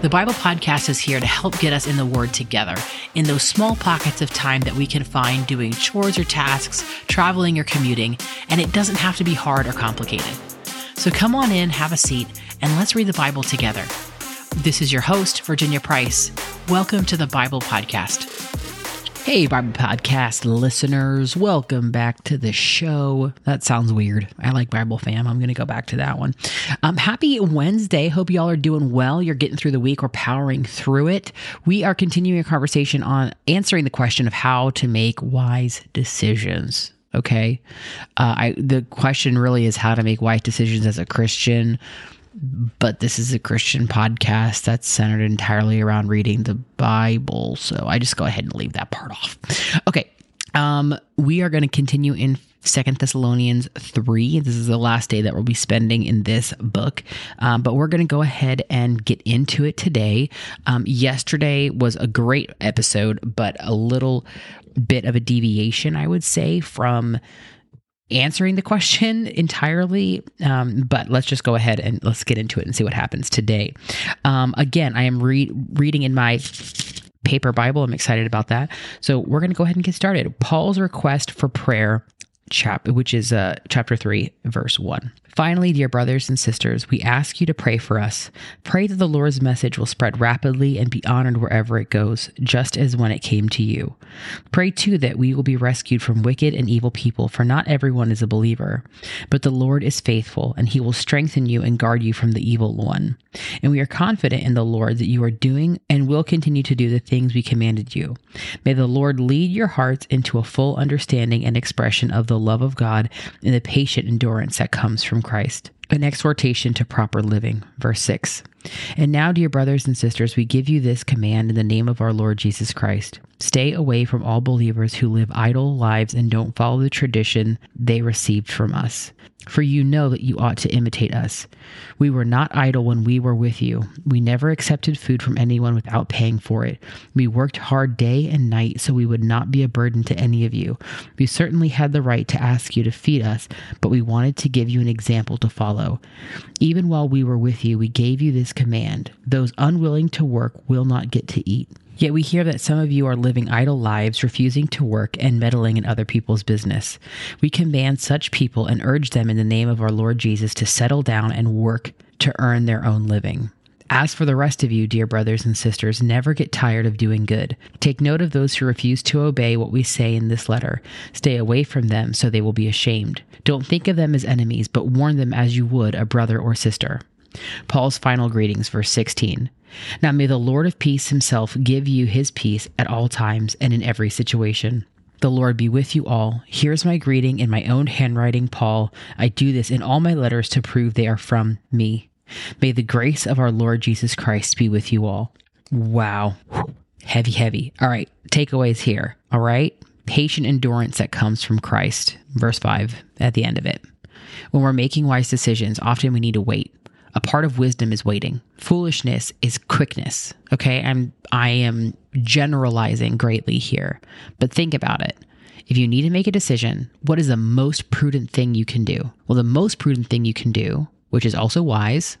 The Bible Podcast is here to help get us in the Word together in those small pockets of time that we can find doing chores or tasks, traveling or commuting, and it doesn't have to be hard or complicated. So come on in, have a seat, and let's read the Bible together. This is your host, Virginia Price. Welcome to the Bible Podcast. Hey, Bible Podcast listeners, welcome back to the show. That sounds weird. I like Bible fam. I'm going to go back to that one. Um, happy Wednesday. Hope y'all are doing well. You're getting through the week. We're powering through it. We are continuing a conversation on answering the question of how to make wise decisions. Okay. Uh, I, the question really is how to make wise decisions as a Christian but this is a Christian podcast that's centered entirely around reading the Bible. So I just go ahead and leave that part off. Okay. Um, we are going to continue in Second Thessalonians 3. This is the last day that we'll be spending in this book. Um, but we're going to go ahead and get into it today. Um, yesterday was a great episode, but a little bit of a deviation, I would say, from answering the question entirely, um, but let's just go ahead and let's get into it and see what happens today. Um, again, I am re- reading in my paper Bible. I'm excited about that. So we're going to go ahead and get started. Paul's request for prayer, chap, which is uh, chapter three, verse one. Finally, dear brothers and sisters, we ask you to pray for us. Pray that the Lord's message will spread rapidly and be honored wherever it goes, just as when it came to you. Pray too that we will be rescued from wicked and evil people, for not everyone is a believer. But the Lord is faithful, and he will strengthen you and guard you from the evil one. And we are confident in the Lord that you are doing and will continue to do the things we commanded you. May the Lord lead your hearts into a full understanding and expression of the love of God and the patient endurance that comes from Christ. An exhortation to proper living. Verse 6. And now, dear brothers and sisters, we give you this command in the name of our Lord Jesus Christ. Stay away from all believers who live idle lives and don't follow the tradition they received from us. For you know that you ought to imitate us. We were not idle when we were with you. We never accepted food from anyone without paying for it. We worked hard day and night so we would not be a burden to any of you. We certainly had the right to ask you to feed us, but we wanted to give you an example to follow. Even while we were with you, we gave you this command those unwilling to work will not get to eat. Yet we hear that some of you are living idle lives, refusing to work, and meddling in other people's business. We command such people and urge them in the name of our Lord Jesus to settle down and work to earn their own living. As for the rest of you, dear brothers and sisters, never get tired of doing good. Take note of those who refuse to obey what we say in this letter. Stay away from them so they will be ashamed. Don't think of them as enemies, but warn them as you would a brother or sister. Paul's final greetings, verse 16. Now may the Lord of peace himself give you his peace at all times and in every situation. The Lord be with you all. Here's my greeting in my own handwriting, Paul. I do this in all my letters to prove they are from me. May the grace of our Lord Jesus Christ be with you all. Wow. Heavy, heavy. All right. Takeaways here. All right. Patient endurance that comes from Christ. Verse 5 at the end of it. When we're making wise decisions, often we need to wait. A part of wisdom is waiting. Foolishness is quickness. Okay. I'm, I am generalizing greatly here, but think about it. If you need to make a decision, what is the most prudent thing you can do? Well, the most prudent thing you can do, which is also wise,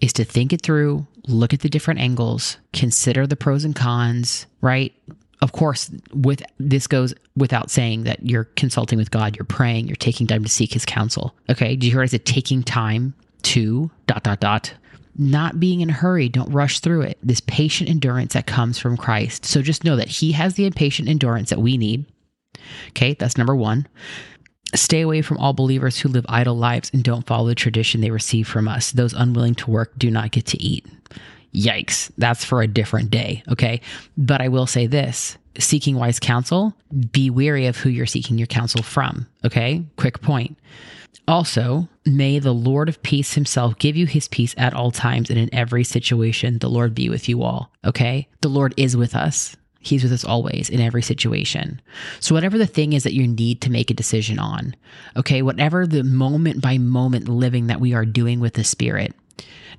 is to think it through, look at the different angles, consider the pros and cons, right? Of course, with this goes without saying that you're consulting with God, you're praying, you're taking time to seek his counsel. Okay. Do you hear it as a taking time to dot dot dot. Not being in a hurry. Don't rush through it. This patient endurance that comes from christ. So just know that he has the impatient endurance that we need. Okay that's number one. Stay away from all believers who live idle lives and don't follow the tradition they receive from us. Those unwilling to work do not get to eat. Yikes. That's for a different day. Okay. But i will say this. Seeking wise counsel be wary of who you're seeking your counsel from. Okay. Quick point also, may the Lord of peace himself give you his peace at all times and in every situation. The Lord be with you all. Okay? The Lord is with us. He's with us always in every situation. So, whatever the thing is that you need to make a decision on, okay, whatever the moment by moment living that we are doing with the Spirit,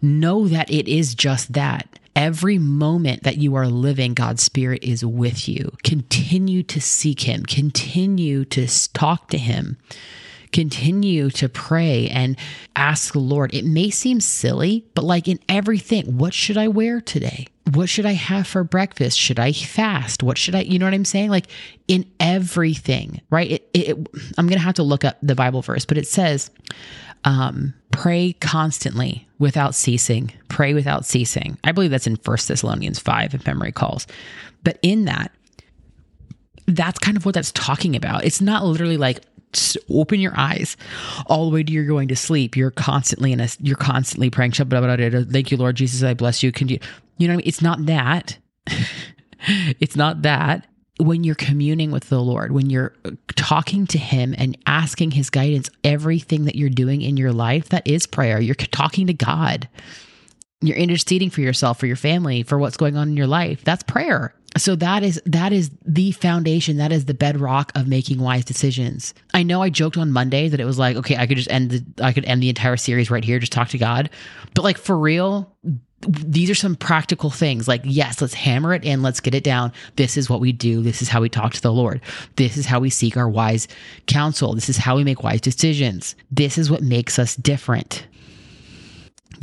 know that it is just that. Every moment that you are living, God's Spirit is with you. Continue to seek Him, continue to talk to Him continue to pray and ask the Lord. It may seem silly, but like in everything, what should I wear today? What should I have for breakfast? Should I fast? What should I, you know what I'm saying? Like in everything, right? It, it, I'm going to have to look up the Bible verse, but it says, um, pray constantly without ceasing. Pray without ceasing. I believe that's in First Thessalonians 5, if memory calls. But in that, that's kind of what that's talking about. It's not literally like open your eyes all the way to you're going to sleep. You're constantly in a you're constantly praying. Thank you, Lord Jesus. I bless you. Can you you know I mean? It's not that. it's not that. When you're communing with the Lord, when you're uh, talking to Him and asking His guidance, everything that you're doing in your life, that is prayer. You're talking to God. You're interceding for yourself, for your family, for what's going on in your life. That's prayer so that is that is the foundation. That is the bedrock of making wise decisions. I know i joked on monday that it was like okay i could just end the i could end the entire series right here just talk to god. But like for real these are some practical things. Like yes let's hammer it in. Let's get it down. This is what we do. This is how we talk to the lord. This is how we seek our wise counsel. This is how we make wise decisions. This is what makes us different.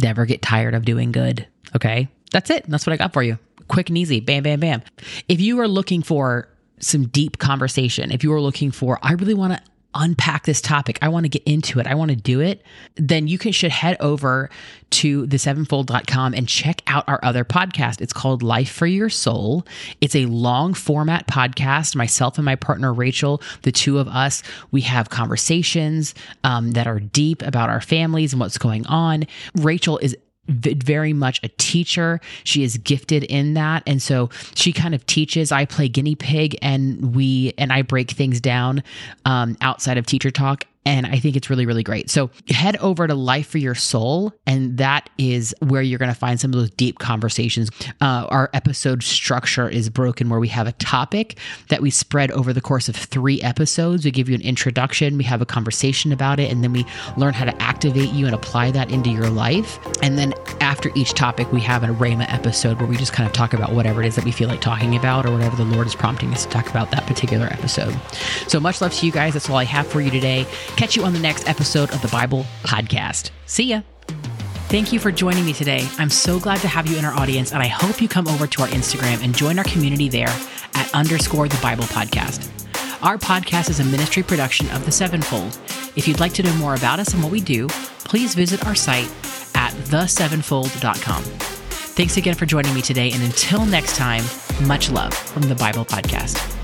Never get tired of doing good. Okay? That's it. That's what i got for you quick and easy. Bam, bam, bam. If you are looking for some deep conversation, if you are looking for, I really want to unpack this topic, I want to get into it, I want to do it, then you can should head over to thesevenfold.com and check out our other podcast. It's called Life for Your Soul. It's a long format podcast. Myself and my partner Rachel, the two of us, we have conversations um, that are deep about our families and what's going on. Rachel is very much a teacher. She is gifted in that. And so she kind of teaches. I play guinea pig and we, and I break things down um, outside of teacher talk. And I think it's really, really great. So head over to Life for Your Soul, and that is where you're going to find some of those deep conversations. Uh, our episode structure is broken where we have a topic that we spread over the course of three episodes. We give you an introduction, we have a conversation about it, and then we learn how to activate you and apply that into your life. And then after each topic, we have a Rhema episode where we just kind of talk about whatever it is that we feel like talking about or whatever the Lord is prompting us to talk about that particular episode. So much love to you guys. That's all I have for you today. Catch you on the next episode of the Bible Podcast. See ya. Thank you for joining me today. I'm so glad to have you in our audience, and I hope you come over to our Instagram and join our community there at underscore the Bible Podcast. Our podcast is a ministry production of the Sevenfold. If you'd like to know more about us and what we do, please visit our site at thesevenfold.com. Thanks again for joining me today, and until next time, much love from the Bible Podcast.